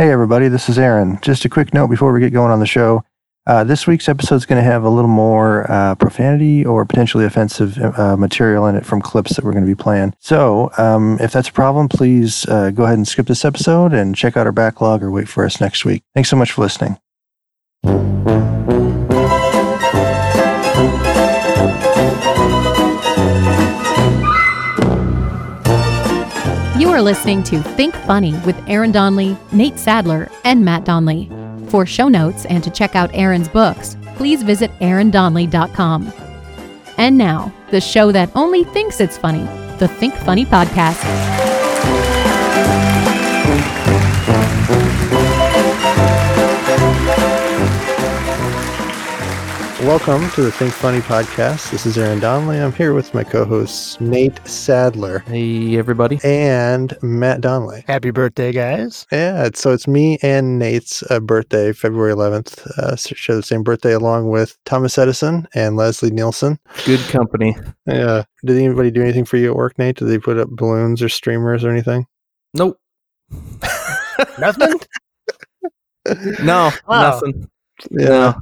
Hey, everybody, this is Aaron. Just a quick note before we get going on the show. Uh, this week's episode is going to have a little more uh, profanity or potentially offensive uh, material in it from clips that we're going to be playing. So, um, if that's a problem, please uh, go ahead and skip this episode and check out our backlog or wait for us next week. Thanks so much for listening. Are listening to Think Funny with Aaron Donley, Nate Sadler, and Matt Donley. For show notes and to check out Aaron's books, please visit aarondonley.com. And now, the show that only thinks it's funny, the Think Funny Podcast. Welcome to the Think Funny podcast. This is Aaron Donnelly. I'm here with my co-hosts Nate Sadler Hey, everybody. and Matt Donnelly. Happy birthday, guys. Yeah, it's, so it's me and Nate's uh, birthday, February 11th. Uh, so share the same birthday along with Thomas Edison and Leslie Nielsen. Good company. Yeah. Did anybody do anything for you at work, Nate? Did they put up balloons or streamers or anything? Nope. Nothing? No, Wow. nothing. Yeah.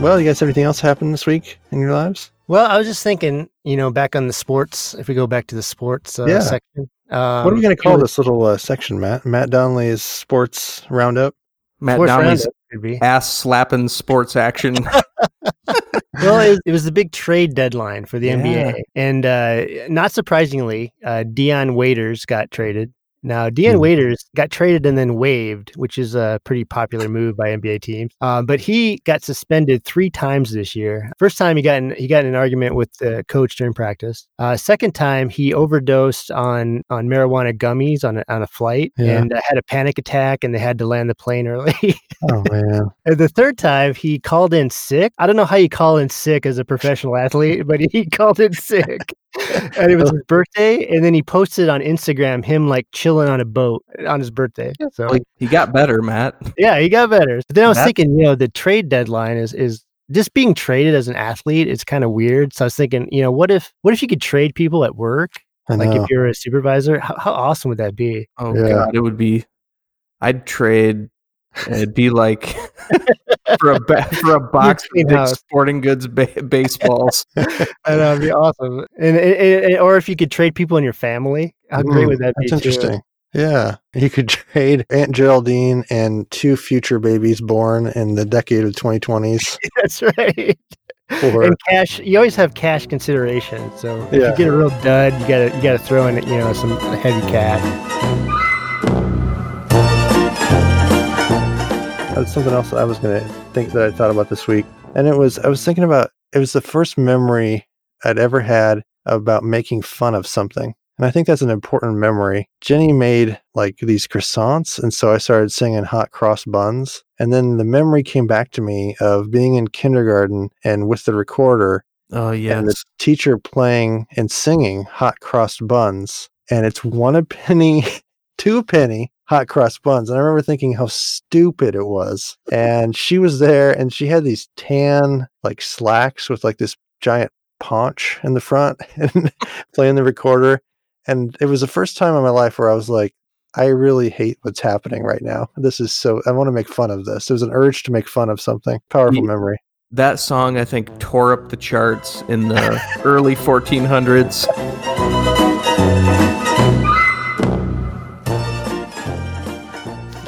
Well, you guys have anything else happened this week in your lives? well, I was just thinking, you know, back on the sports, if we go back to the sports uh, Yeah. section. Um, what are we going to call this little uh, section, Matt? Matt Donnelly's sports roundup. Matt Sports Donnelly's Roundup be. ass slapping sports action. well, it was, it was the big trade deadline for the Yeah. NBA. And uh, not surprisingly, uh, Dion Waiters got traded. Now, Dion Hmm. Waiters got traded and then waived, which is a pretty popular move by NBA teams. Um, but he got suspended three times this year. First time he got in, he got in an argument with the coach during practice. Uh, second time he overdosed on on marijuana gummies on a, on a flight Yeah. and uh, had a panic attack, and they had to land the plane early. Oh man. And the third time he called in sick. I don't know how you call in sick as a professional athlete, but he called in sick. and it was his birthday. And then he posted on Instagram him like chilling on a boat uh, on his birthday. So like, he got better, Matt. yeah, he got better. But then I was That- thinking, you know, the trade deadline is is just being traded as an athlete. It's kind of weird. So I was thinking, you know, what if what if you could trade people at work? I Like know. if you're a supervisor, how, how awesome would that be? Oh Yeah. god, it would be. I'd trade. It'd be like for a ba- for a box of clean big house. sporting goods ba- baseballs. I know, it'd be awesome. And, and, and- or if you could trade people in your family, how great Mm, would that That's be? too? interesting. Yeah. You could trade Aunt Geraldine and two future babies born in the decade of 2020s That's right. for and cash, you always have cash consideration. So if Yeah. you get a real dud, you gotta you gotta throw in you know some heavy cash. That's something else I was going to think that I thought about this week. And it was, I was thinking about, it was the first memory I'd ever had about making fun of something. And I think that's an important memory. Jenny made like these croissants. And so I started singing hot cross buns. And then the memory came back to me of being in kindergarten and with the recorder Oh yeah. and the teacher playing and singing hot cross buns and it's one a penny two a penny hot cross buns and i remember thinking how stupid it was and she was there and she had these tan like slacks with like this giant paunch in the front and playing the recorder and it was the first time in my life where i was like i really hate what's happening right now. This is so i want to make fun of this. There was an urge to make fun of something. Powerful Ye- memory. that song I think tore up the charts in the early 1400s.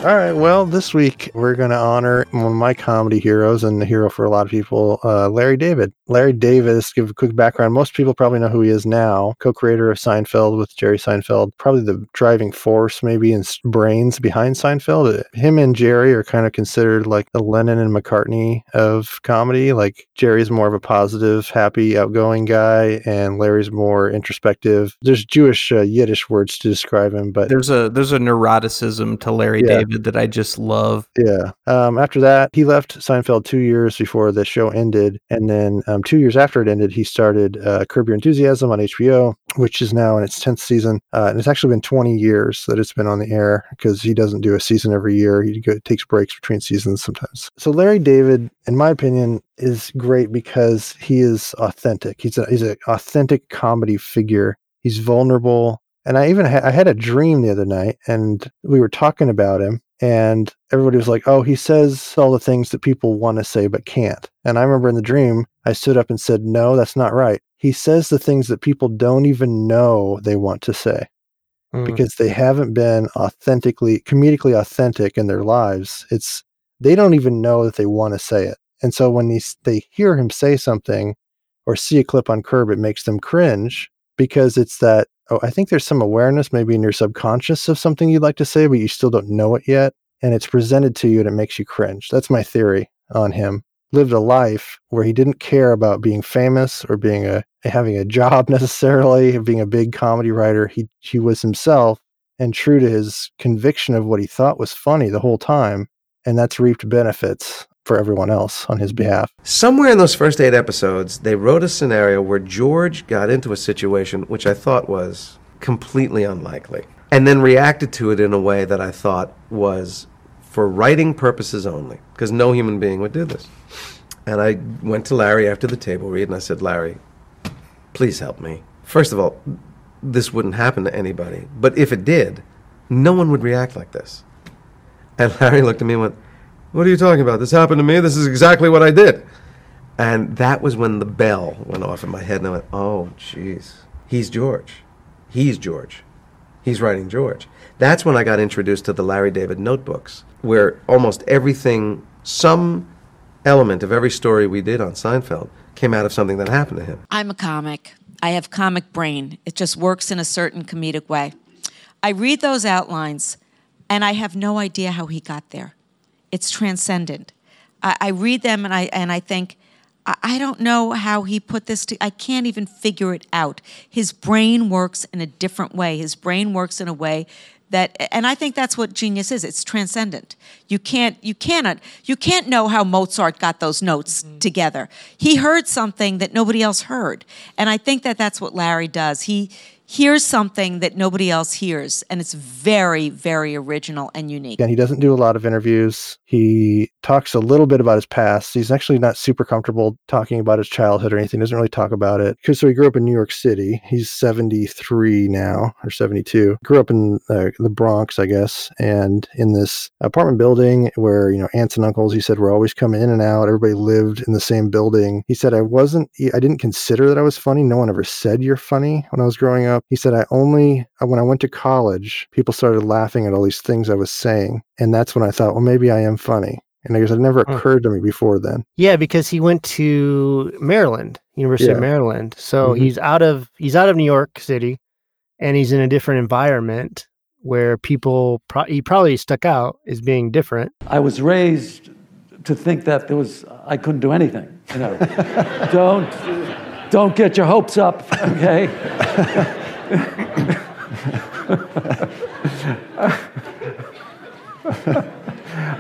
All right. Well, this week we're going to honor one of my comedy heroes and the hero for a lot of people, uh, Larry David. Larry David, give a quick background. Most people probably know who he is now. Co creator of Seinfeld with Jerry Seinfeld, probably the driving force, maybe, and brains behind Seinfeld. Him and Jerry are kind of considered like the Lennon and McCartney of comedy. Like Jerry's more of a positive, happy, outgoing guy, and Larry's more introspective. There's Jewish uh, Yiddish words to describe him, but There's a there's a neuroticism to Larry Yeah. David that I just love. Yeah. Um, after that, he left Seinfeld two years before the show ended, and then um, um, two years after it ended, he started uh, Curb Your Enthusiasm on HBO, which is now in its 10th season. Uh, and it's actually been 20 years that it's been on the air because he doesn't do a season every year. He go, takes breaks between seasons sometimes. So Larry David, in my opinion, is great because he is authentic. He's a, he's an authentic comedy figure. He's vulnerable. And I even ha- I had a dream the other night and we were talking about him and everybody was like, "Oh, he says all the things that people want to say but can't." And I remember in the dream, I stood up and said, "No, that's not right. He says the things that people don't even know they want to say Mm. because they haven't been authentically comedically authentic in their lives. It's they don't even know that they want to say it. And so when they, they hear him say something or see a clip on Curb, it makes them cringe because it's that, oh, I think there's some awareness maybe in your subconscious of something you'd like to say, but you still don't know it yet. And it's presented to you and it makes you cringe. That's my theory on him. Lived a life where he didn't care about being famous or being a having a job necessarily, being a big comedy writer. He he was himself and true to his conviction of what he thought was funny the whole time. And that's reaped benefits for everyone else on his behalf. Somewhere in those first eight episodes, they wrote a scenario where George got into a situation which I thought was completely unlikely, and then reacted to it in a way that I thought was for writing purposes only, because no human being would do this. And I went to Larry after the table read and I said, Larry, please help me. First of all, this wouldn't happen to anybody, but if it did, no one would react like this. And Larry looked at me and went, What are you talking about? This happened to me. This is exactly what I did. And that was when the bell went off in my head, and I went, Oh, jeez. He's George. He's George. He's writing George. That's when I got introduced to the Larry David notebooks, where almost everything, some element of every story we did on Seinfeld came out of something that happened to him. I'm a comic. I have comic brain. It just works in a certain comedic way. I read those outlines and I have no idea how he got there. It's transcendent. I, I read them and I and I think, I, I don't know how he put this to I can't even figure it out. His brain works in a different way. His brain works in a way that and I think that's what genius is. It's transcendent. You can't you cannot you can't know how Mozart got those notes mm-hmm. together. He heard something that nobody else heard. And I think that that's what Larry does. He hears something that nobody else hears and it's very very original and unique. And he doesn't do a lot of interviews. He talks a little bit about his past. He's actually not super comfortable talking about his childhood or anything. He doesn't really talk about it. So he grew up in New York City. He's 73 now or 72. Grew up in uh, the Bronx, I guess, and in this apartment building where, you know, aunts and uncles, he said, were always coming in and out. Everybody lived in the same building. He said, I wasn't, I didn't consider that I was funny. No one ever said you're funny when I was growing up. He said, I only, uh, when I went to college, people started laughing at all these things I was saying. And that's when I thought, well, maybe I am funny. And I guess it never occurred to me before then. Yeah, because he went to Maryland, University of Maryland. So Mhm. he's out of he's out of New York City, and he's in a different environment where people pro- he probably stuck out as being different. I was raised to think that there was I couldn't do anything. You know, don't don't get your hopes up, okay?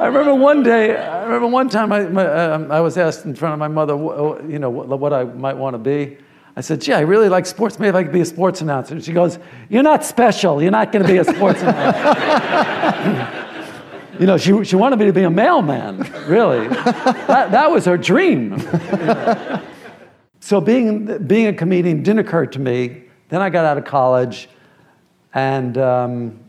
I remember one day. I remember one time I, my, um, I was asked in front of my mother, you know, what, what I might want to be. I said, "Gee, I really like sports. Maybe I could be a sports announcer." And she goes, "You're not special. You're not going to be a sports announcer." You know, she, she wanted me to be a mailman, really. that, that was her dream. so being, being a comedian didn't occur to me. Then I got out of college, and um,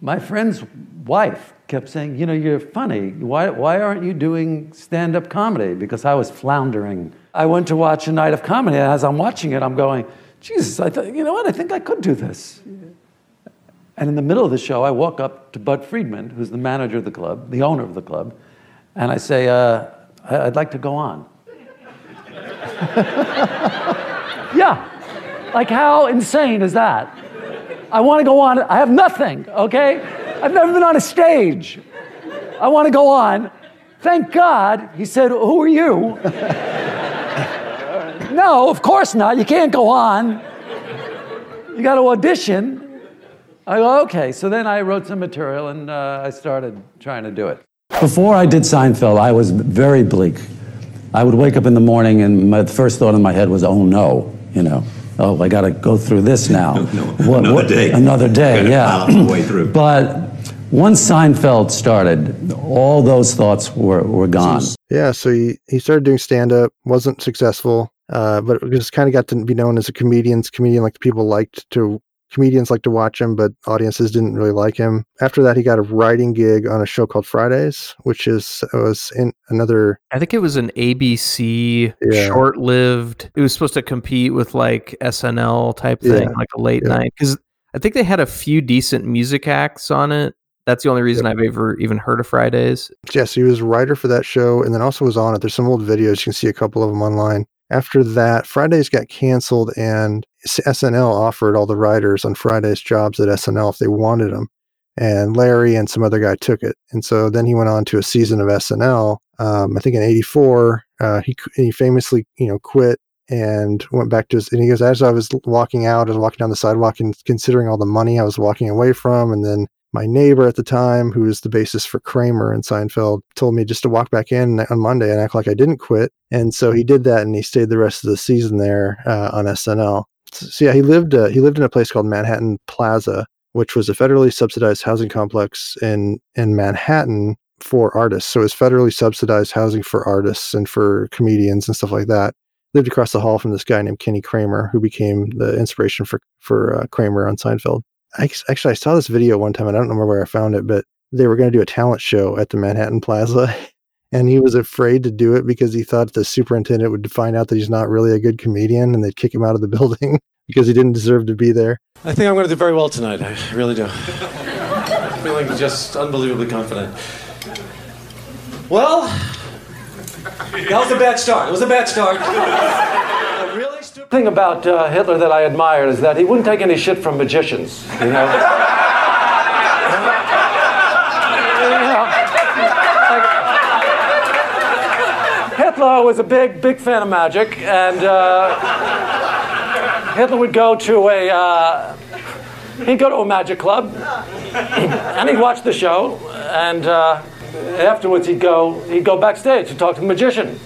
my friend's wife kept saying, You know, you're funny. Why, why aren't you doing stand up comedy? Because I was floundering. I went to watch a night of comedy, and as I'm watching it, I'm going, Jesus, I thought, you know what? I think I could do this. And in the middle of the show, I walk up to Bud Friedman, who's the manager of the club, the owner of the club, and I say, uh, I'd like to go on. yeah. Like, how insane is that? I want to go on. I have nothing, okay? I've never been on a stage. I want to go on. Thank God. He said, Who are you? no, of course not. You can't go on. You got to audition. I go, okay. So then I wrote some material and uh, I started trying to do it. Before I did Seinfeld, I was very bleak. I would wake up in the morning and my first thought in my head was, oh no, you know. Oh, I got to go through this now. What- another what- day. Another day, yeah. way through. But once Seinfeld started, all those thoughts were, were gone. Yeah, so he, he started doing stand up, wasn't successful, uh, but just kind of got to be known as a comedian's comedian. Like people liked to comedians like to watch him, but audiences didn't really like him. After that, he got a writing gig on a show called Fridays, which is was in another. I think it was an ABC Yeah. short-lived. It was supposed to compete with like SNL type thing, Yeah. like a late Yeah. night. Because I think they had a few decent music acts on it. That's the only reason I've ever even heard of Fridays. Yes, he was a writer for that show, and then also was on it. There's some old videos you can see a couple of them online. After that, Fridays got canceled, and SNL offered all the writers on Fridays jobs at SNL if they wanted them. And Larry and some other guy took it, and so then he went on to a season of SNL. Um, I think in '84, uh, he he famously you know quit and went back to his. And he goes, as I was walking out, I was walking down the sidewalk and considering all the money I was walking away from, and then my neighbor at the time, who was the basis for Kramer and Seinfeld, told me just to walk back in on Monday and act like I didn't quit. And so he did that, and he stayed the rest of the season there uh, on SNL. So, yeah, he lived uh, he lived in a place called Manhattan Plaza, which was a federally subsidized housing complex in in Manhattan for artists. So it was federally subsidized housing for artists and for comedians and stuff like that. Lived across the hall from this guy named Kenny Kramer, who became the inspiration for for uh, Kramer on Seinfeld. I, actually, I saw this video one time, and I don't remember where I found it, but they were going to do a talent show at the Manhattan Plaza, and he was afraid to do it because he thought the superintendent would find out that he's not really a good comedian, and they'd kick him out of the building because he didn't deserve to be there. I think I'm going to do very well tonight. I really do. Feeling just unbelievably confident. Well, that was a bad start. It was a bad start. The really stupid thing about uh, Hitler that I admired is that he wouldn't take any shit from magicians. You know. You know, like, Hitler was a big, big fan of magic, and uh, Hitler would go to a. Uh, he'd go to a magic club, and he'd watch the show, and uh, afterwards he'd go he'd go backstage to talk to the magician.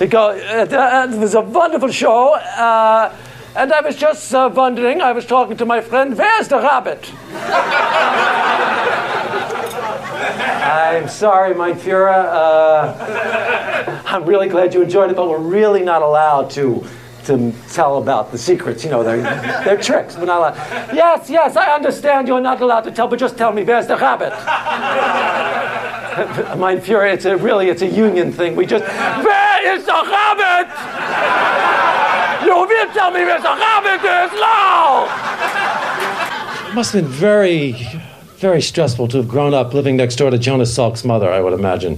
He'd go, uh, uh, it was a wonderful show, uh, and I was just wondering, I was talking to my friend, where's the rabbit? I'm sorry, mein Führer. Uh, I'm really glad you enjoyed it, but we're really not allowed to to tell about the secrets. You know, they're, they're tricks. We're not allowed. Yes, yes, I understand you're not allowed to tell, but just tell me, where's the rabbit? mein Führer, it's a, really, it's a union thing. We just, where is the rabbit? You will tell me where the rabbit is now! It must have been very, very stressful to have grown up living next door to Jonas Salk's mother, I would imagine.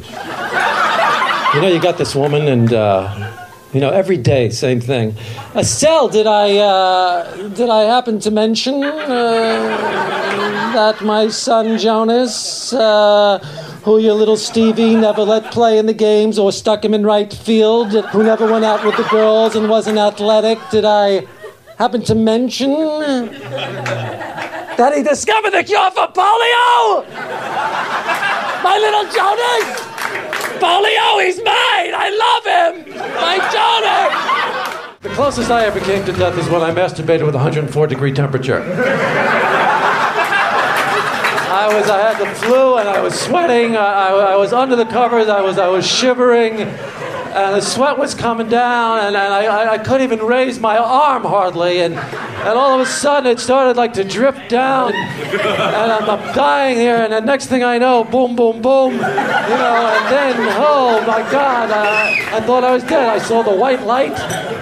You know, you got this woman, and uh, you know, every day, same thing. Estelle, did I uh, did I happen to mention uh, that my son Jonas, uh, who your little Stevie never let play in the games or stuck him in right field, who never went out with the girls and wasn't athletic, did I happen to mention that he discovered the cure for polio? My little Jonas! Polio, he's mine! I love him! My Jonas! The closest I ever came to death is when I masturbated with 104 degree temperature. I was, I had the flu and I was sweating. I, I, I was under the covers. I was, I was shivering, and the sweat was coming down, and, and I, I, couldn't even raise my arm hardly. And, and all of a sudden, it started like to drip down, and I'm, I'm dying here. And the next thing I know, boom, boom, boom, you know. And then, oh my God, I, I thought I was dead. I saw the white light.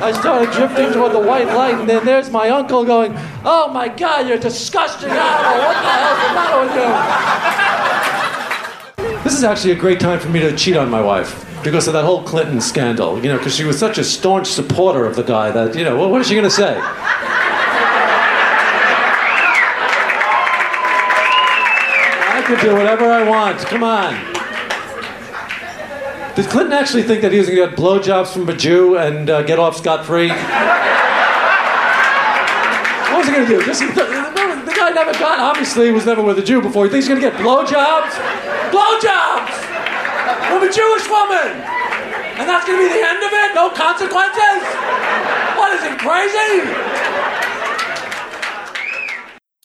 I started drifting toward the white light, and then there's my uncle going, "Oh my God, you're disgusting animal! What the hell's the matter with you?" This is actually a great time for me to cheat on my wife because of that whole Clinton scandal. You know, because she was such a staunch supporter of the guy that you know, well, what is she going to say? I could do whatever I want. Come on. Did Clinton actually think that he was going to get blowjobs from a Jew and uh, get off scot free? what was he going to do? Just, the, the guy never got, obviously, was never with a Jew before. He thinks he's going to get blowjobs? Blowjobs! From a Jewish woman! And that's gonna be the end of it? No consequences? What is it, crazy?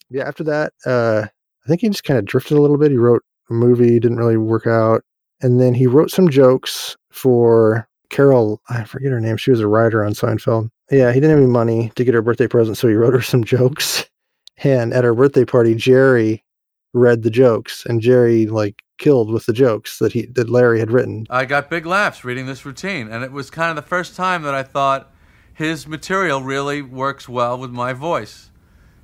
Yeah, after that, uh, I think he just kind of drifted a little bit. He wrote a movie, didn't really work out. And then he wrote some jokes for Carol, I forget her name. She was a writer on Seinfeld. Yeah, he didn't have any money to get her birthday present, so he wrote her some jokes. And at her birthday party, Jerry read the jokes, and Jerry like killed with the jokes that he that Larry had written. I got big laughs reading this routine, and it was kind of the first time that I thought his material really works well with my voice,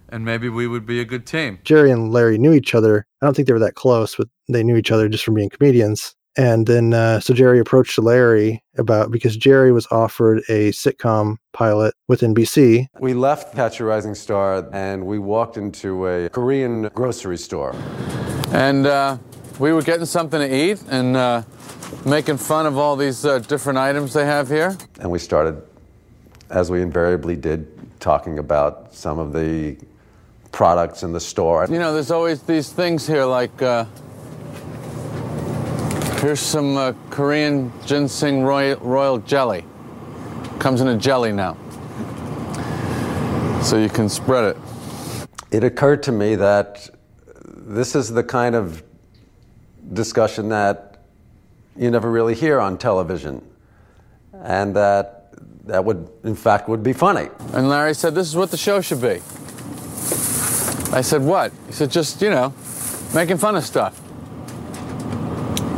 and maybe we would be a good team. Jerry and Larry knew each other. I don't think they were that close, but they knew each other just from being comedians. And then, uh, so Jerry approached Larry about because Jerry was offered a sitcom pilot with NBC. We left Catch a Rising Star and we walked into a Korean grocery store. And uh, we were getting something to eat and uh, making fun of all these uh, different items they have here. And we started, as we invariably did, talking about some of the products in the store. You know, there's always these things here like. Uh, Here's some uh, Korean ginseng royal, royal jelly. Comes in a jelly now. So you can spread it. It occurred to me that this is the kind of discussion that you never really hear on television. And that that would, in fact, would be funny. And Larry said, This is what the show should be. I said, What? He said, Just, you know, making fun of stuff.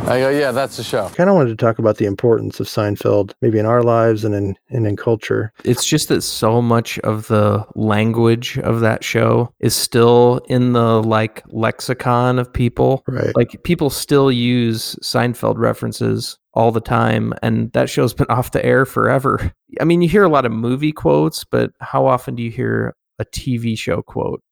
I go, yeah, that's the show. Kind of wanted to talk about the importance of Seinfeld, maybe in our lives and in and in culture. It's just that so much of the language of that show is still in the like lexicon of people. Right. Like people still use Seinfeld references all the time, and that show's been off the air forever. I mean, you hear a lot of movie quotes, but how often do you hear a TV show quote?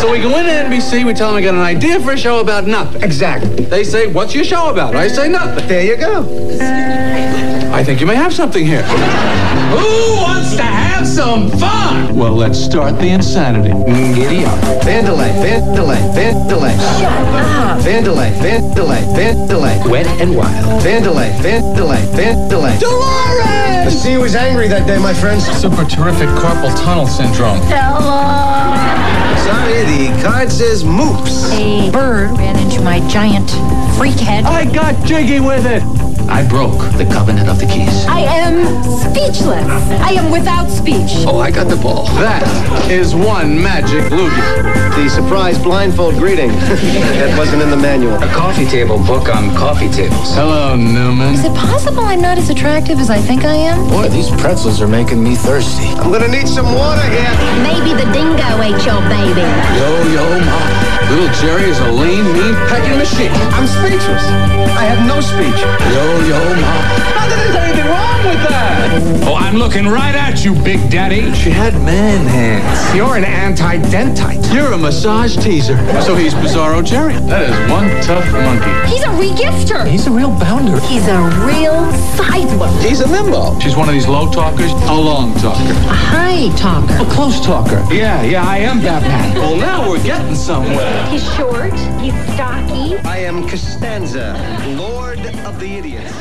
So we go into NBC, we tell them I got an idea for a show about nothing. Exactly. They say, What's your show about? I say nothing. But there you go. I think you may have something here. Who wants to have some fun? Well, let's start the insanity. Giddy up. Vandelay, Vandelay, Vandelay. Shut up. Vandelay, Vandelay, Vandelay. Wet and wild. Vandelay, Vandelay, Vandelay. Dolores! The sea was angry that day, my friends. Super terrific carpal tunnel syndrome. Sorry, the card says moops. A bird ran into my giant freak head. I got jiggy with it. I broke the covenant of the keys. I am speechless. I am without speech. Oh, I got the ball. That is one magic loogie. The surprise blindfold greeting. that wasn't in the manual. A coffee table book on coffee tables. Hello, Newman. Is it possible I'm not as attractive as I think I am? Boy, these pretzels are making me thirsty. I'm gonna need some water here. Maybe the dingo ate your baby. Yo, yo, ma. Little Jerry is a lean, mean pecking machine. I'm speechless. I have no speech. Yo, yo, ma. Not that there's anything wrong with that. Oh, I'm looking right at you, Big Daddy. She had man hands. You're an anti-dentite. You're a massage teaser. So he's Bizarro Jerry. That is one tough monkey. He's a regifter. He's a real bounder. He's a real sidler. He's a nimbo. She's one of these low talkers, a long talker. A high talker. A close talker. Yeah, yeah, I am Batman. Well, now we're getting somewhere. He's short. He's stocky. I am Costanza, Lord of the Idiots.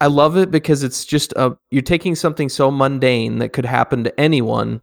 I love it because it's just a you're taking something so mundane that could happen to anyone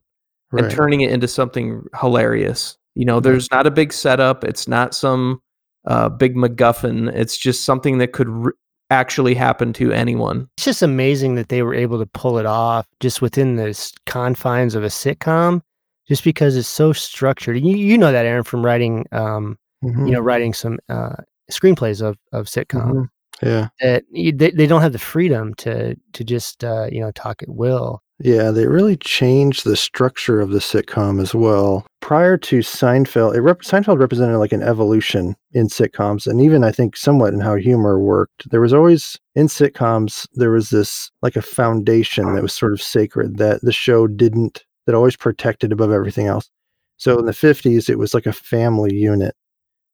Right. and turning it into something hilarious. You know, there's not a big setup. It's not some uh, big MacGuffin. It's just something that could r- actually happen to anyone. It's just amazing that they were able to pull it off just within the confines of a sitcom, just because it's so structured. You, you know that, Aaron, from writing, um, Mhm. you know, writing some uh, screenplays of of sitcom. Mhm. Yeah. That they, they don't have the freedom to to just uh, you know talk at will. Yeah, they really changed the structure of the sitcom as well. Prior to Seinfeld, it rep- Seinfeld represented like an evolution in sitcoms, and even I think somewhat in how humor worked. There was always in sitcoms there was this like a foundation that was sort of sacred that the show didn't that always protected above everything else. So in the fifties, it was like a family unit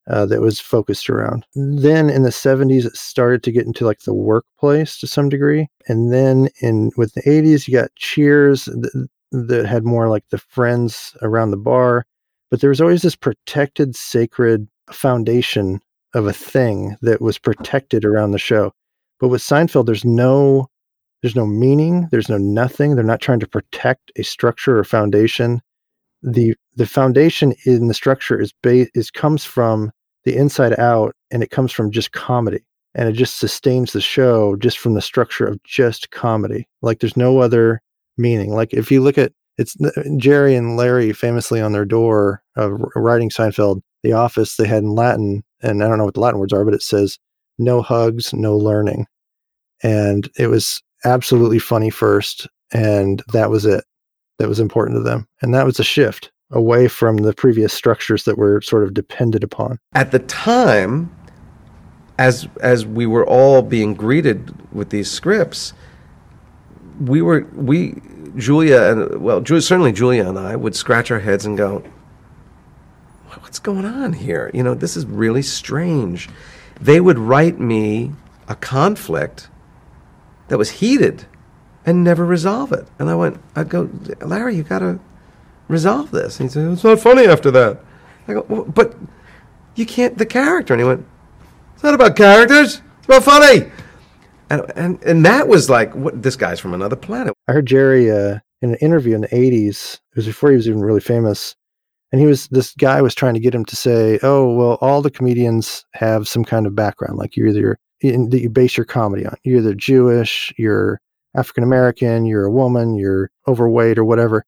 uh, that was focused around. Then in the 70s, it started to get into like the workplace to some degree. And then in with the 80s, you got Cheers th- that had more like the friends around the bar. But there was always this protected, sacred foundation of a thing that was protected around the show. But with Seinfeld, there's no there's no meaning, there's no nothing. They're not trying to protect a structure or foundation. The the foundation in the structure is ba- is comes from the inside out and it comes from just comedy. And it just sustains the show just from the structure of just comedy. Like there's no other meaning. Like if you look at it's Jerry and Larry famously on their door of writing Seinfeld, The Office, they had in Latin, and I don't know what the Latin words are, but it says no hugs, no learning. And it was absolutely funny first, and that was it. That was important to them. And that was a shift away from the previous structures that were sort of depended upon. At the time, as as we were all being greeted with these scripts, we were we Julia and well, certainly Julia and I would scratch our heads and go, "What's going on here? You know, this is really strange." They would write me a conflict that was heated and never resolve it, and I went, "I'd go, Larry, you got to resolve this." And he said, "It's not funny after that." I go, well, "But you can't." The character, and he went, "It's not about characters. It's about funny." And, and and that was like what this guy's from another planet. I heard Jerry uh, in an interview in the '80s. It was before he was even really famous, and he was this guy was trying to get him to say, "Oh, well, all the comedians have some kind of background. Like you're either that you base your comedy on. You're either Jewish, you're African American, you're a woman, you're overweight, or whatever,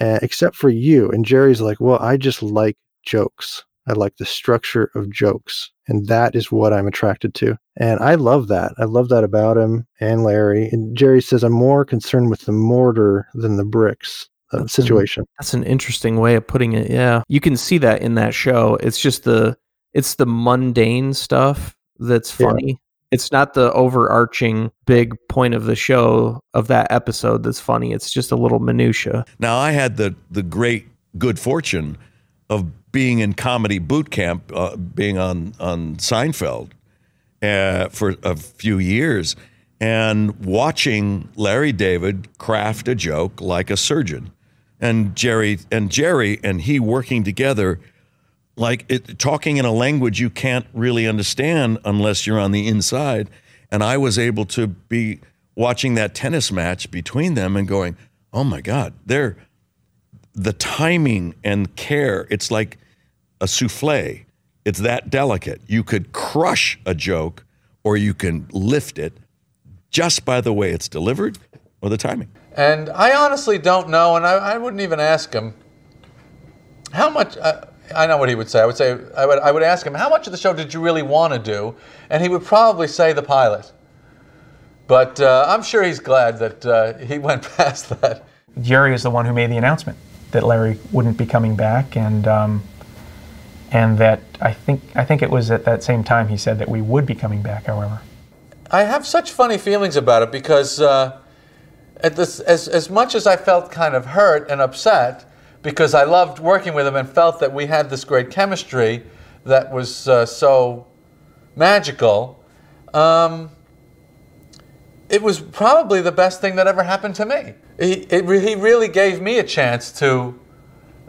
uh, except for you." And Jerry's like, "Well, I just like jokes. I like the structure of jokes." And that is what I'm attracted to. And I love that. I love that about him and Larry. And Jerry says, I'm more concerned with the mortar than the bricks uh, That's situation. An, that's an interesting way of putting it. Yeah. You can see that in that show. It's just the it's the mundane stuff that's funny. It's not the overarching big point of the show of that episode that's funny. It's just a little minutia. Now I had the the great good fortune of being in comedy boot camp, uh, being on on Seinfeld uh, for a few years, and watching Larry David craft a joke like a surgeon, and Jerry and Jerry and he working together, like it, talking in a language you can't really understand unless you're on the inside. And I was able to be watching that tennis match between them and going, "Oh my God, they're." the timing and care, it's like a souffle. It's that delicate. You could crush a joke or you can lift it just by the way it's delivered or the timing. And I honestly don't know, and I, I wouldn't even ask him how much. Uh, I know what he would say. I would say I would I would ask him how much of the show did you really want to do, and he would probably say the pilot. But uh, I'm sure he's glad that uh, he went past that. Jerry is the one who made the announcement that Larry wouldn't be coming back, and um, and that I think I think it was at that same time he said that we would be coming back. However, I have such funny feelings about it because uh, at this, as as much as I felt kind of hurt and upset because I loved working with him and felt that we had this great chemistry that was uh, so magical. Um, it was probably the best thing that ever happened to me. He, it, he really gave me a chance to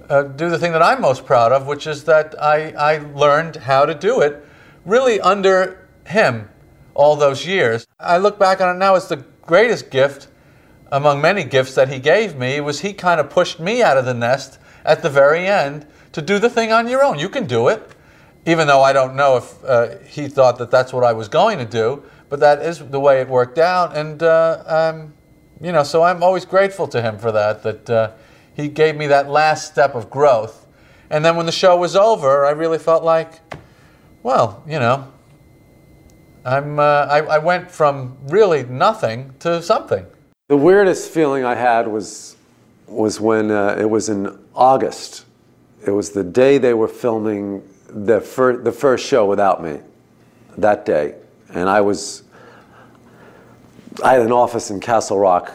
uh, do the thing that I'm most proud of, which is that I, I learned how to do it really under him all those years. I look back on it now as the greatest gift among many gifts that he gave me was he kind of pushed me out of the nest at the very end to do the thing on your own. You can do it, even though I don't know if uh, he thought that that's what I was going to do, but that is the way it worked out. And, uh, um, you know, so I'm always grateful to him for that, that uh, he gave me that last step of growth. And then when the show was over, I really felt like, well, you know, I'm, uh, I, I went from really nothing to something. The weirdest feeling I had was, was when uh, it was in August. It was the day they were filming the, fir- the first show without me, that day. And I was, I had an office in Castle Rock.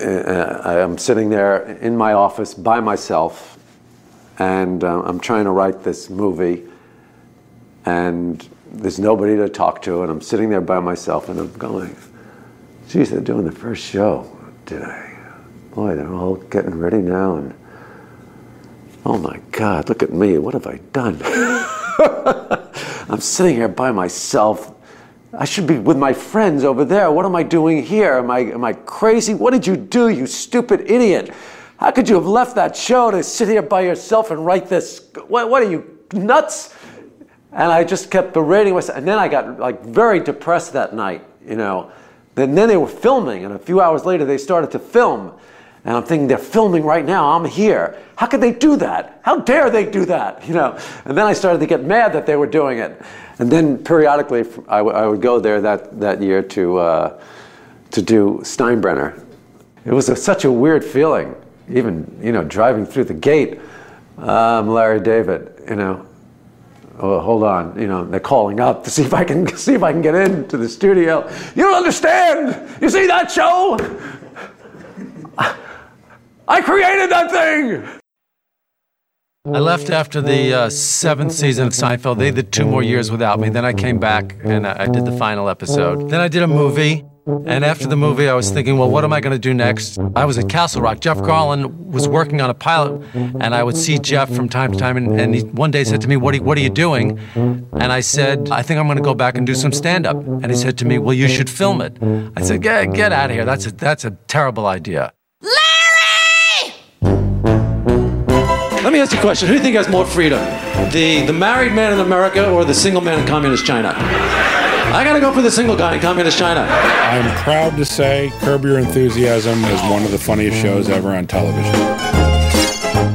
Uh, I'm sitting there in my office by myself, and uh, I'm trying to write this movie, and there's nobody to talk to, and I'm sitting there by myself, and I'm going, geez, they're doing the first show today. Boy, they're all getting ready now, and oh my God, look at me, what have I done? I'm sitting here by myself. I should be with my friends over there. What am I doing here? Am I, am I crazy? What did you do, you stupid idiot? How could you have left that show to sit here by yourself and write this? What, what are you, nuts? And I just kept berating myself. And then I got like very depressed that night, you know. Then, then they were filming, and a few hours later they started to film. And I'm thinking, they're filming right now, I'm here. How could they do that? How dare they do that? You know? And then I started to get mad that they were doing it. And then periodically I, w- I would go there that, that year to, uh, to do Steinbrenner. It was a, such a weird feeling, even, you know, driving through the gate. Um, Larry David, you know, oh, hold on, you know, they're calling up to see if I can see if I can get into the studio. You don't understand. You see that show? I created that thing. I left after the uh, seventh season of Seinfeld. They did two more years without me. Then I came back and I I did the final episode. Then I did a movie. And after the movie, I was thinking, well, what am I going to do next? I was at Castle Rock. Jeff Garlin was working on a pilot, and I would see Jeff from time to time. And, and he one day said to me, what are, what are you doing? And I said, I think I'm going to go back and do some stand up. And he said to me, well, you should film it. I said, get, get out of here. That's a, that's a terrible idea. Larry! Let me ask you a question. Who do you think has more freedom? The, the married man in America or the single man in communist China? I gotta go for the single guy in communist China. I'm proud to say Curb Your Enthusiasm is one of the funniest shows ever on television.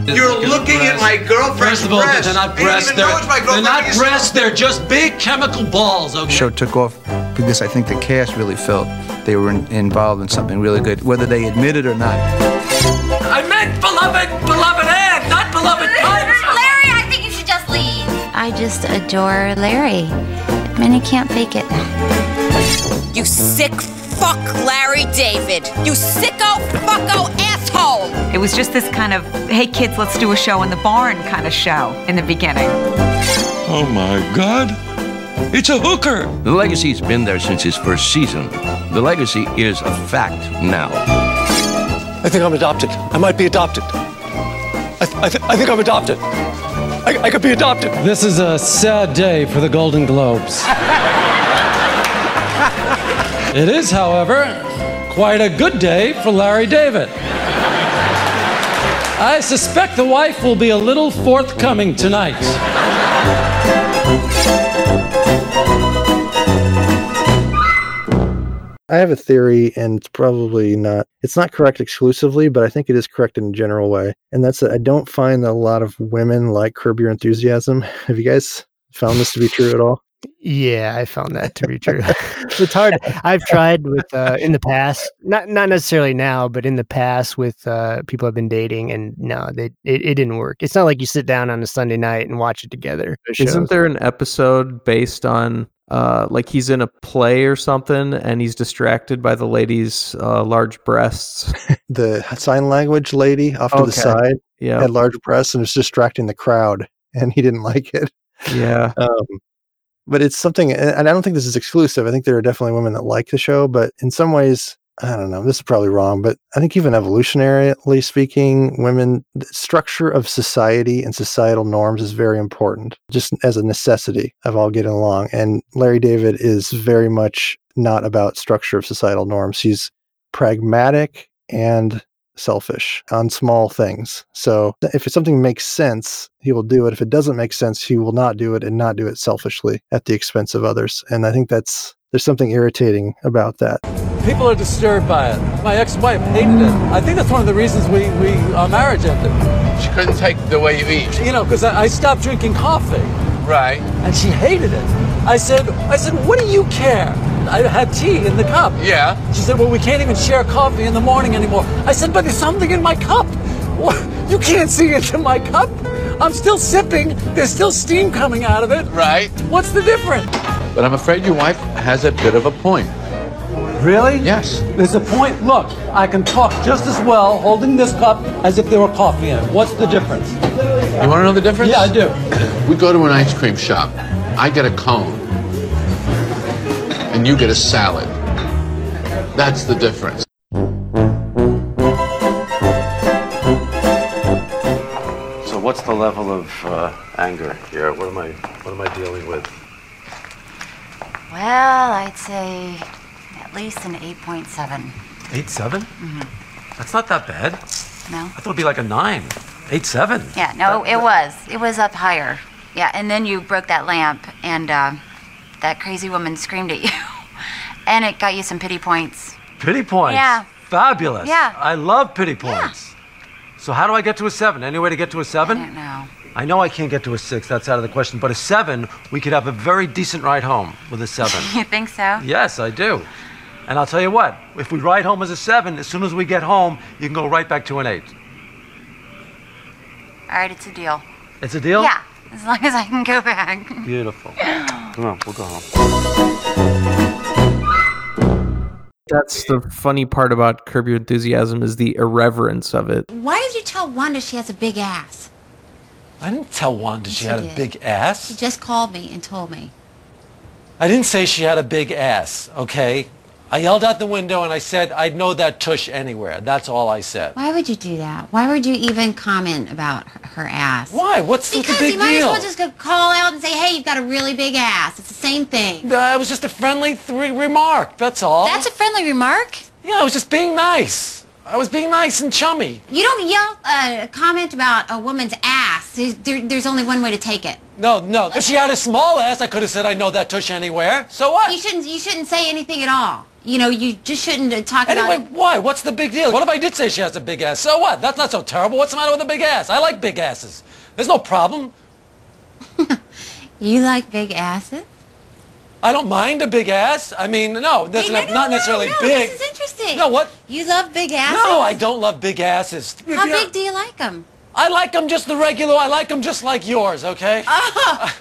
You're looking at my girlfriend's First of all, breasts. they're not You breasts. They're, they're not breasts. They're just big chemical balls. Okay. show took off because I think the cast really felt they were in, involved in something really good, whether they admit it or not. I meant beloved, beloved Ann, not beloved Times. Larry, I think you should just leave. I just adore Larry. And he can't fake it. You sick fuck, Larry David. You sicko fucko asshole. It was just this kind of, hey kids, let's do a show in the barn kind of show in the beginning. Oh my God! It's a hooker! The legacy's been there since his first season. The legacy is a fact now. I think I'm adopted. I might be adopted. I, th- I, th- I think I'm adopted. I, I could be adopted. This is a sad day for the Golden Globes. it is, however, quite a good day for Larry David. I suspect the wife will be a little forthcoming tonight. I have a theory, and it's probably not. It's not correct exclusively, but I think it is correct in a general way. And that's that I don't find that a lot of women like Curb Your Enthusiasm. Have you guys found this to be true at all? Yeah, I found that to be true. it's hard. I've tried with uh, in the past, not not necessarily now, but in the past with uh, people I've been dating, and no, they it, it didn't work. It's not like you sit down on a Sunday night and watch it together. Isn't there an episode based on uh, like he's in a play or something and he's distracted by the lady's uh, large breasts? The sign language lady off to the side Yeah. had large breasts and was distracting the crowd, and he didn't like it. Yeah. Um, but it's something, and I don't think this is exclusive. I think there are definitely women that like the show, but in some ways, I don't know. This is probably wrong, but I think even evolutionarily speaking, women the structure of society and societal norms is very important, just as a necessity of all getting along. And Larry David is very much not about structure of societal norms. He's pragmatic and selfish on small things. So if something makes sense, he will do it. If it doesn't make sense, he will not do it and not do it selfishly at the expense of others. And I think that's there's something irritating about that. People are disturbed by it. My ex-wife hated it. I think that's one of the reasons we, we our marriage ended. She couldn't take the way you eat. You know, because I, I stopped drinking coffee. Right. And she hated it. I said, I said, what do you care? I had tea in the cup. Yeah. She said, well, we can't even share coffee in the morning anymore. I said, but there's something in my cup. What? You can't see into my cup. I'm still sipping. There's still steam coming out of it. Right. What's the difference? But I'm afraid your wife has a bit of a point. Really? Yes. There's a point. Look, I can talk just as well holding this cup as if there were coffee in it. What's the difference? You want to know the difference? Yeah, I do. We go to an ice cream shop. I get a cone. And you get a salad. That's the difference. What's the level of uh, anger here? What am I what am I dealing with? Well, I'd say at least an 8.7. Eight seven? Mhm. That's not that bad. No? I thought it'd be like a nine. Eight seven. Yeah, no, it was. It was up higher. Yeah, and then you broke that lamp, and uh, that crazy woman screamed at you. and it got you some pity points. Pity points. Yeah. Fabulous. Yeah. I love pity points. So how do I get to a seven? Any way to get to a seven? I don't know. I know I can't get to a six. That's out of the question. But a seven, we could have a very decent ride home with a seven. You think so? yes, I do. And I'll tell you what. If we ride home as a seven, as soon as we get home, you can go right back to an eight. All right, it's a deal. It's a deal. Yeah, as long as I can go back. Beautiful. Come on, we'll go home. That's the funny part about Curb Your Enthusiasm is the irreverence of it. Why did you tell Wanda she has a big ass? I didn't tell Wanda she Yes, had you a big ass. She just called me and told me. I didn't say she had a big ass, okay? I yelled out the window and I said I'd know that tush anywhere. That's all I said. Why would you do that? Why would you even comment about her, her ass? Why? What's the big deal? because you might deal? as well just go call out and say, "Hey, you've got a really big ass." It's the same thing. Uh, it was just a friendly remark. That's all. That's a friendly remark. Yeah, I was just being nice. I was being nice and chummy. You don't yell uh, a comment about a woman's ass. There's, there, there's only one way to take it. No, no. If she had a small ass, I could have said I know that tush anywhere. So what? You shouldn't. You shouldn't say anything at all. You know, you just shouldn't talk Anyway, about. why? What's the big deal? What if I did say she has a big ass? So what? That's not so terrible. What's the matter with a big ass? I like big asses. There's no problem. You like big asses? I don't mind a big ass. I mean, no, that's Hey, not, no, not no, necessarily no, big. This is interesting. No, what? You love big asses? No, I don't love big asses. How big do you like them? I like them just the regular. I like them just like yours. Okay. Oh,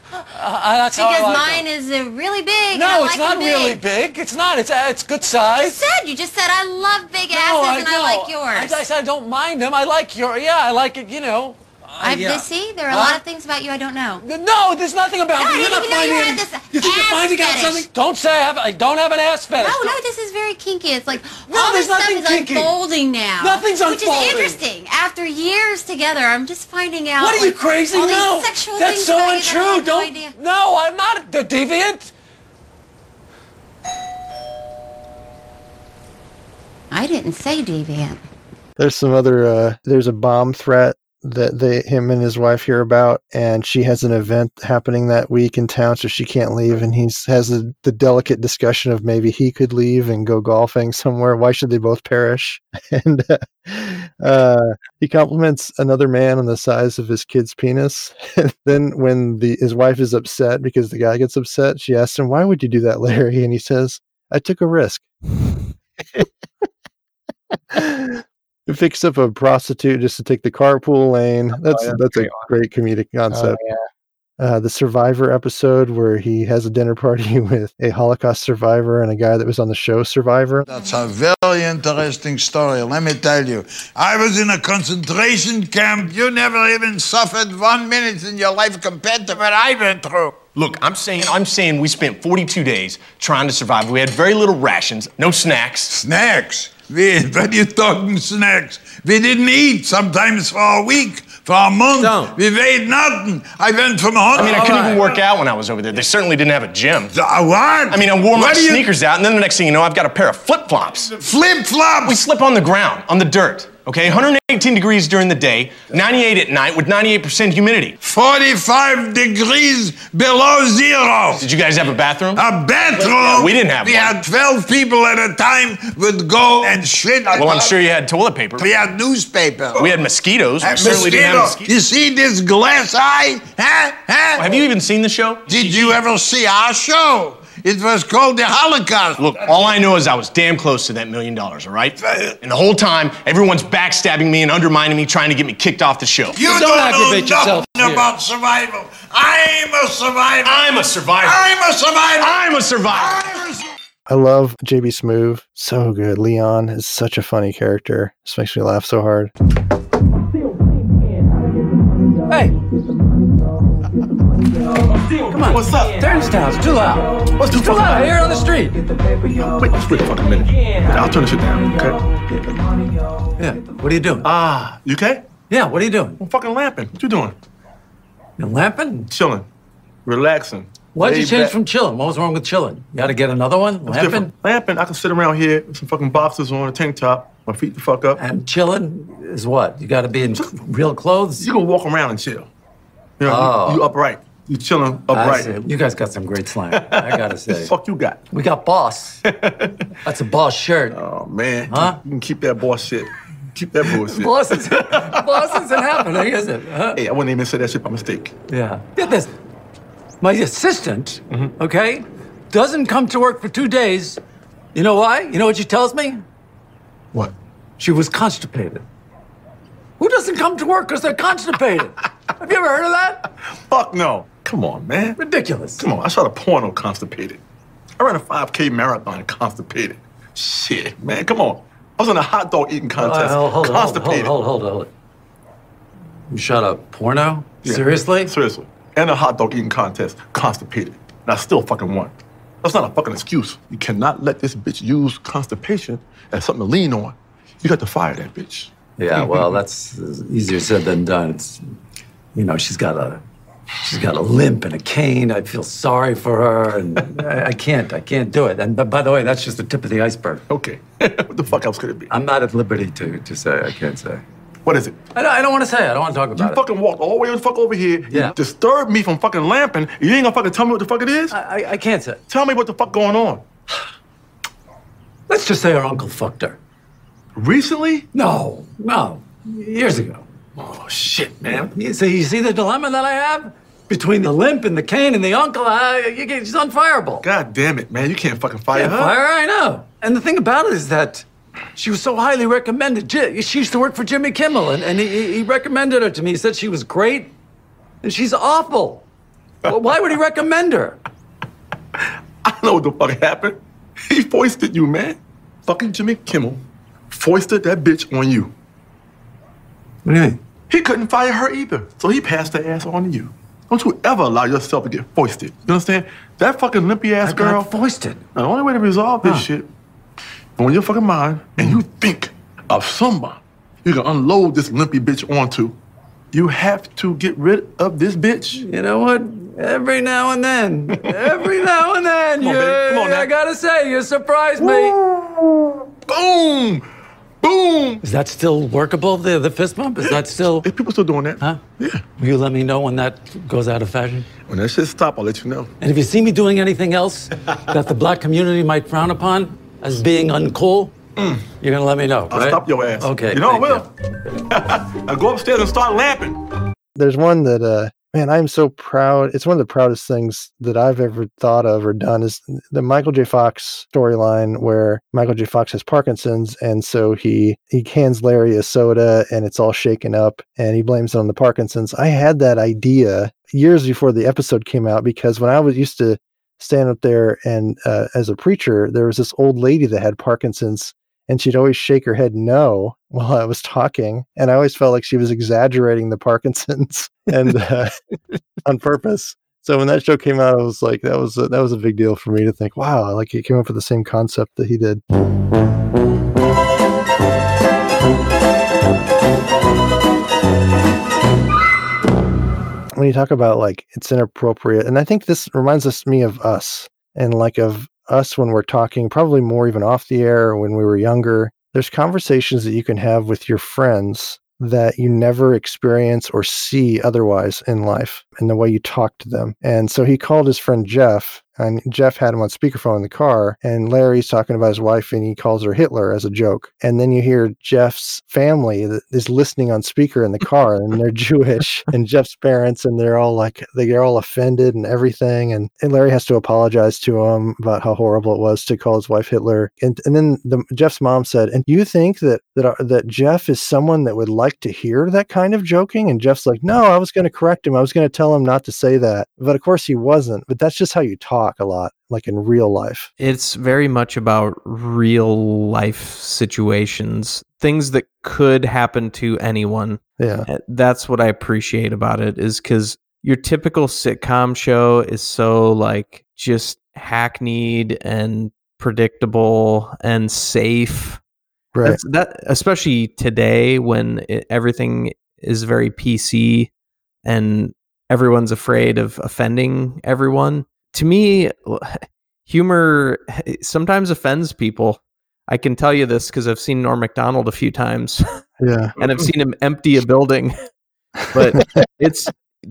Uh, that's how I because like mine is uh, really big. No, I it's like not 'em big. really big. It's not. It's uh, it's good You size. said you just said I love big No, asses and I like yours. I, I said I don't mind them. I like your. Yeah, I like it. You know. I yeah. see. There are a lot of things about you I don't know. No, there's nothing about No, me. I You're didn't not even know you finding. had this you think you're ass finding out fetish. something? Don't say I have. I don't have an ass fetish. No, no, this is very kinky. It's like No, all there's this stuff nothing is kinky. unfolding now. Nothing's unfolding. Which is interesting. After years together, I'm just finding out. What are you like, crazy? All no, these sexual that's so about you that untrue. don't. idea. No, I'm not. The deviant. I didn't say deviant. There's some other. Uh, there's a bomb threat that they, him and his wife hear about, and she has an event happening that week in town, so she can't leave. And he has the, the delicate discussion of maybe he could leave and go golfing somewhere. Why should they both perish? And uh, uh, he compliments another man on the size of his kid's penis. And then when the his wife is upset because the guy gets upset, she asks him, "Why would you do that, Larry?" And he says, "I took a risk." He picks up a prostitute just to take the carpool lane. That's yeah, that's a great great comedic concept. yeah. Uh, the Survivor episode where he has a dinner party with a Holocaust survivor and a guy that was on the show Survivor. That's a very interesting story. Let me tell you. I was in a concentration camp. You never even suffered one minute in your life compared to what I went through. Look, I'm saying I'm saying we spent 42 days trying to survive. We had very little rations, no snacks. Snacks? We, when you talking snacks? We didn't eat sometimes for a week, for a month. We weighed nothing. I went from home. I mean, I couldn't even work out when I was over there. They certainly didn't have a gym. Uh, what? I mean, I wore my What do you- sneakers out, and then the next thing you know, I've got a pair of flip flops. Flip flops? We slip on the ground, on the dirt. Okay, 118 degrees during the day, 98 at night with 98% humidity. 45 degrees below zero. Did you guys have a bathroom? A bathroom? We didn't have We one. had 12 people at a time would go and shit. Well, I'm sure you had toilet paper. We had newspaper. We had mosquitoes. We Uh, certainly didn't have mosquitoes. You see this glass eye? Huh? Huh? Have you even seen the show? Did you ever see our show? It was called the Holocaust. Look, all I know is I was damn close to that million dollars, all right? And the whole time, everyone's backstabbing me and undermining me, trying to get me kicked off the show. You don't, know nothing about survival. I'm a survivor. I'm a survivor. I'm a survivor. I'm a survivor. I love JB Smoove. So good. Leon is such a funny character. This makes me laugh so hard. Hey. Come on. What's up? Turn this down. It's too loud. What's too too loud? Here on the street. Wait, just wait a fucking minute. I'll turn this shit down, okay? Yeah. What are you doing? Ah, you okay? Yeah. What are you doing? I'm fucking lamping. What you doing? You lamping? Chilling. Relaxing. Why'd you change back. from chilling? What was wrong with chilling? You got to get another one? Lamping? Lamping, I can sit around here with some fucking boxers on, a tank top, my feet the fuck up. And chilling is what? You got to be in real clothes? You can walk around and chill. You know, Oh. you, you upright. You chilling upright. You guys got some great slang. I got to say. fuck you got? We got boss. That's a boss shirt. Oh, man. Huh? You can keep that boss shit. Keep that bullshit. Boss is, boss isn't happening, is it? Huh? Hey, I wouldn't even say that shit by mistake. Yeah. Get this. My assistant, Mm-hmm. okay, doesn't come to work for two days. You know why? You know what she tells me? What? She was constipated. Who doesn't come to work because they're constipated? Have you ever heard of that? Fuck no. Come on, man. Ridiculous. Come on, I shot a porno constipated. I ran a 5K marathon constipated. Shit, man, come on. I was in a hot dog eating contest. Uh, hold, hold, hold, constipated. hold, hold, hold, hold. You shot a porno? Yeah, Seriously? Seriously. And a hot dog eating contest, constipated. And I still fucking won. That's not a fucking excuse. You cannot let this bitch use constipation as something to lean on. You got to fire that bitch. Yeah, well, that's easier said than done. It's, you know, she's got a, she's got a limp and a cane. I feel sorry for her, and I, I can't, I can't do it. And but by the way, that's just the tip of the iceberg. Okay, what the fuck else could it be? I'm not at liberty to to say. I can't say. What is it? I don't, I don't want to say. I don't want to talk You about it. You fucking walked all the way the fuck over here. Yeah. You disturbed me from fucking lamping. You ain't gonna fucking tell me what the fuck it is? I, I, I can't say. Tell me what the fuck going on. Let's just say her uncle fucked her. Recently? No, no, years ago. Oh shit, man. You see, you see the dilemma that I have between the limp and the cane and the uncle. I, you get, she's unfireable. God damn it, man. You can't fucking fire Yeah, her. fire I know. And the thing about it is that she was so highly recommended. She used to work for Jimmy Kimmel, and, and he, he recommended her to me. He said she was great, and she's awful. Well, why would he recommend her? I don't know what the fuck happened. He foisted you, man. Fucking Jimmy Kimmel foisted that bitch on you. What do you mean? He couldn't fire her either, so he passed the ass on to you. Don't you ever allow yourself to get foisted. You understand? That fucking limpy ass I girl. foisted. The only way to resolve this Huh. shit, on your fucking mind, and you think of somebody you can unload this limpy bitch onto, you have to get rid of this bitch. You know what? Every now and then, every now and then, Come on, baby. Come on now. I gotta say, you surprise me. Boom! Boom! Is that still workable? The the fist bump? Is that still? If people still doing that, Huh? yeah. Will you let me know when that goes out of fashion? When that shit stop, I'll let you know. And if you see me doing anything else that the black community might frown upon as being uncool, you're gonna let me know, I'll right? stop your ass. Okay. You know I thank will. now go upstairs and start lamping. There's one that, uh, man, I'm so proud. It's one of the proudest things that I've ever thought of or done is the Michael J. Fox storyline where Michael J. Fox has Parkinson's. And so he, he hands Larry a soda and it's all shaken up and he blames it on the Parkinson's. I had that idea years before the episode came out because when I was used to stand up there and uh, as a preacher, there was this old lady that had Parkinson's and she'd always shake her head no while I was talking, and I always felt like she was exaggerating the Parkinson's and uh, on purpose. So when that show came out, I was like, that was a, that was a big deal for me to think, wow, like he came up with the same concept that he did. When you talk about like it's inappropriate, and I think this reminds us me of us and like of us when we're talking, probably more even off the air when we were younger. There's conversations that you can have with your friends that you never experience or see otherwise in life and the way you talk to them. And so he called his friend Jeff, and Jeff had him on speakerphone in the car, and Larry's talking about his wife, and he calls her Hitler as a joke. And then you hear Jeff's family that is listening on speaker in the car, and they're Jewish, and Jeff's parents, and they're all like, they're all offended and everything. And, and Larry has to apologize to him about how horrible it was to call his wife Hitler. And, and then the, Jeff's mom said, and you think that, that, our, that Jeff is someone that would like to hear that kind of joking? And Jeff's like, no, I was going to correct him. I was going to tell him not to say that. But of course he wasn't. But that's just how you talk a lot, like in real life. It's very much about real life situations, things that could happen to anyone. Yeah. That's what I appreciate about it is cuz your typical sitcom show is so like just hackneyed and predictable and safe. Right. That's, that especially today when it, everything is very PC and everyone's afraid of offending everyone. To me, humor sometimes offends people. I can tell you this because I've seen Norm Macdonald a few times. Yeah. and I've seen him empty a building. But it's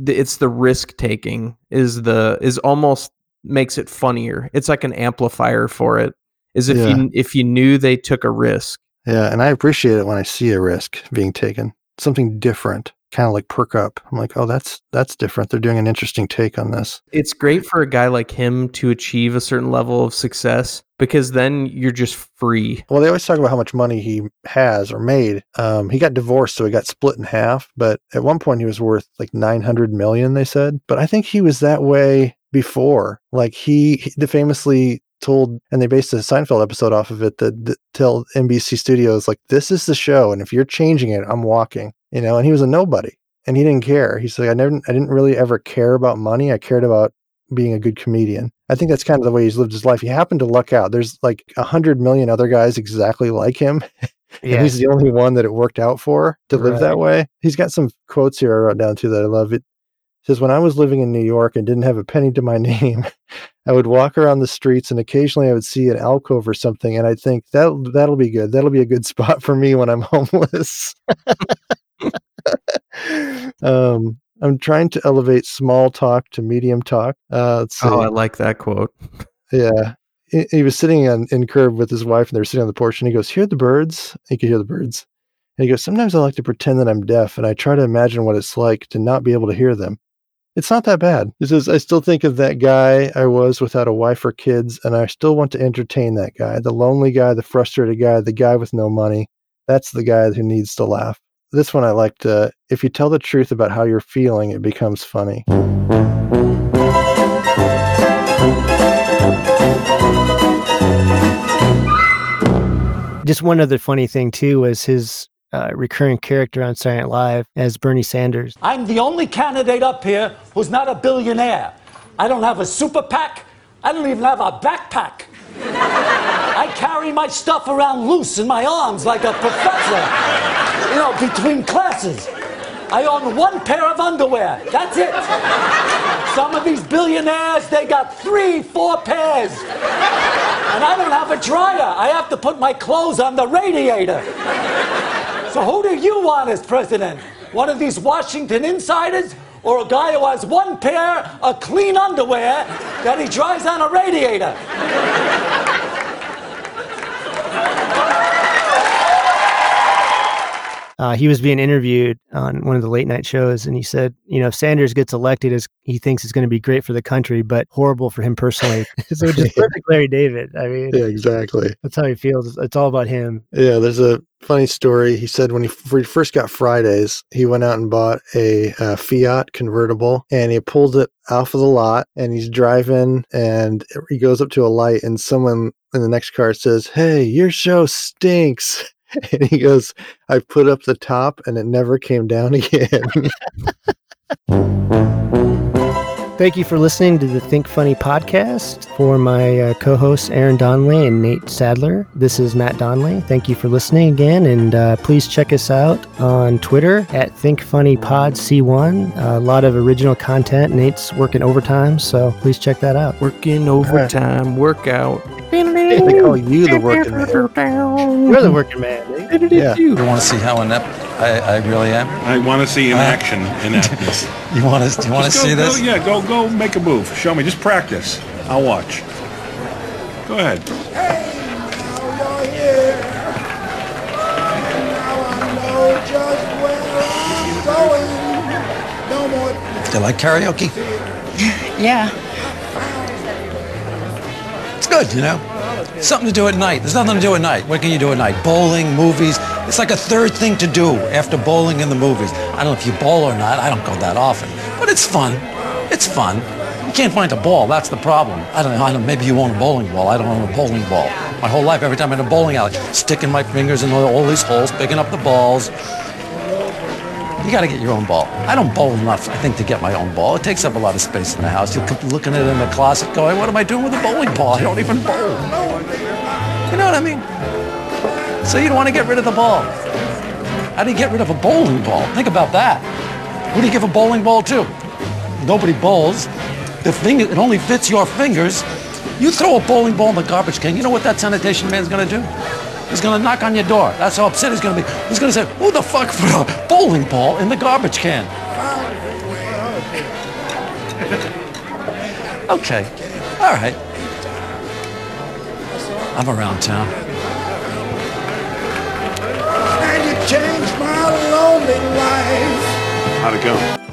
it's the risk taking is the is almost makes it funnier. It's like an amplifier for it. Is if Yeah. you if you knew they took a risk. Yeah, and I appreciate it when I see a risk being taken, something different, kind of like perk up. I'm like, oh, that's that's different. They're doing an interesting take on this. It's great for a guy like him to achieve a certain level of success because then you're just free. Well, they always talk about how much money he has or made. Um, he got divorced, so he got split in half. But at one point, he was worth like 900 million. They said, but I think he was that way before. Like he, he famously told, and they based a Seinfeld episode off of it. That, that tell NBC Studios like, "This is the show, and if you're changing it, I'm walking." You know, and he was a nobody, and he didn't care. He's like, "I never, I didn't really ever care about money. I cared about." being a good comedian. I think that's kind of the way he's lived his life. He happened to luck out. There's like a hundred million other guys exactly like him. Yeah. and he's the only one that it worked out for to live that way. He's got some quotes here I wrote down too that I love. It says, When I was living in New York and didn't have a penny to my name, I would walk around the streets and occasionally I would see an alcove or something and I'd think that that'll be good. That'll be a good spot for me when I'm homeless. um I'm trying to elevate small talk to medium talk. Uh. Oh, I like that quote. Yeah. He, he was sitting on, in curb with his wife and they were sitting on the porch and he goes, Hear the birds? He could hear the birds. And he goes, Sometimes I like to pretend that I'm deaf and I try to imagine what it's like to not be able to hear them. It's not that bad. He says, I still think of that guy I was without a wife or kids, and I still want to entertain that guy. The lonely guy, the frustrated guy, the guy with no money. That's the guy who needs to laugh. This one I liked. Uh, if you tell the truth about how you're feeling, it becomes funny. Just one other funny thing too was his uh, recurring character on Saturday Night Live as Bernie Sanders. I'm the only candidate up here who's not a billionaire. I don't have a super PAC. I don't even have a backpack. I carry my stuff around loose in my arms like a professor, you know, between classes. I own one pair of underwear. That's it. Some of these billionaires, they got three, four pairs. And I don't have a dryer. I have to put my clothes on the radiator. So who do you want as president? One of these Washington insiders? Or a guy who has one pair of clean underwear that he dries on a radiator? Uh, he was being interviewed on one of the late night shows, and he said, "You know, if Sanders gets elected, is he thinks it's going to be great for the country, but horrible for him personally." so just perfect, Larry David. I mean, Yeah, exactly. that's how he feels. It's all about him. Yeah, there's a funny story. He said when he, first got Fridays, he went out and bought a uh, Fiat convertible and he pulled it off of the lot and he's driving and he goes up to a light and someone in the next car says, Hey, your show stinks. And he goes, I put up the top and it never came down again. Thank you for listening to the Think Funny podcast. For my uh, co hosts, Aaron Donnelly and Nate Sadler, this is Matt Donnelly. Thank you for listening again. And uh, please check us out on Twitter at Think Funny Pod C1. a lot of original content. Nate's working overtime, so please check that out. Working overtime, workout. they call you the working man. You're the working man, Nate. Yeah. You want to see how inept I, I really am? I want to see in Uh, action ineptness. You want to? You want to Just go- see this? Yeah, go go make a move. Show me. Just practice. I'll watch. Go ahead. Hey, now you're here. Now I know just where I'm going. No more. Do you like karaoke? Yeah. It's good, you know. Something to do at night. There's nothing to do at night. What can you do at night? Bowling, movies. It's like a third thing to do after bowling and the movies. I don't know if you bowl or not. I don't go that often, but it's fun. It's fun. You can't find a ball. That's the problem. I don't know. I don't, maybe you own a bowling ball. I don't own a bowling ball. My whole life, every time I'm in a bowling alley, sticking my fingers in all, all these holes, picking up the balls. You got to get your own ball. I don't bowl enough, I think, to get my own ball. It takes up a lot of space in the house. You keep looking at it in the closet, going, "What am I doing with a bowling ball? I don't even bowl." You know what I mean? So you don't want to get rid of the ball. How do you get rid of a bowling ball? Think about that. Who do you give a bowling ball to? Nobody bowls. the thing it only fits your fingers. You throw a bowling ball in the garbage can. You know what that sanitation man's gonna do? He's gonna knock on your door. That's how upset he's gonna be. He's gonna say, "Who the fuck put a bowling ball in the garbage can?" Okay, all right. I'm around town. And you changed my lonely life. How'd it go?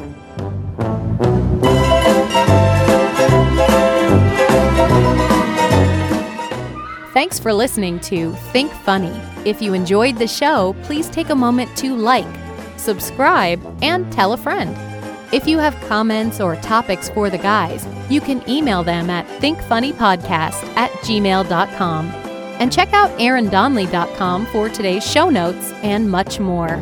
Thanks for listening to Think Funny. If you enjoyed the show, please take a moment to like, subscribe, and tell a friend. If you have comments or topics for the guys, you can email them at thinkfunnypodcast at gmail.com. And check out aarondonley.com for today's show notes and much more.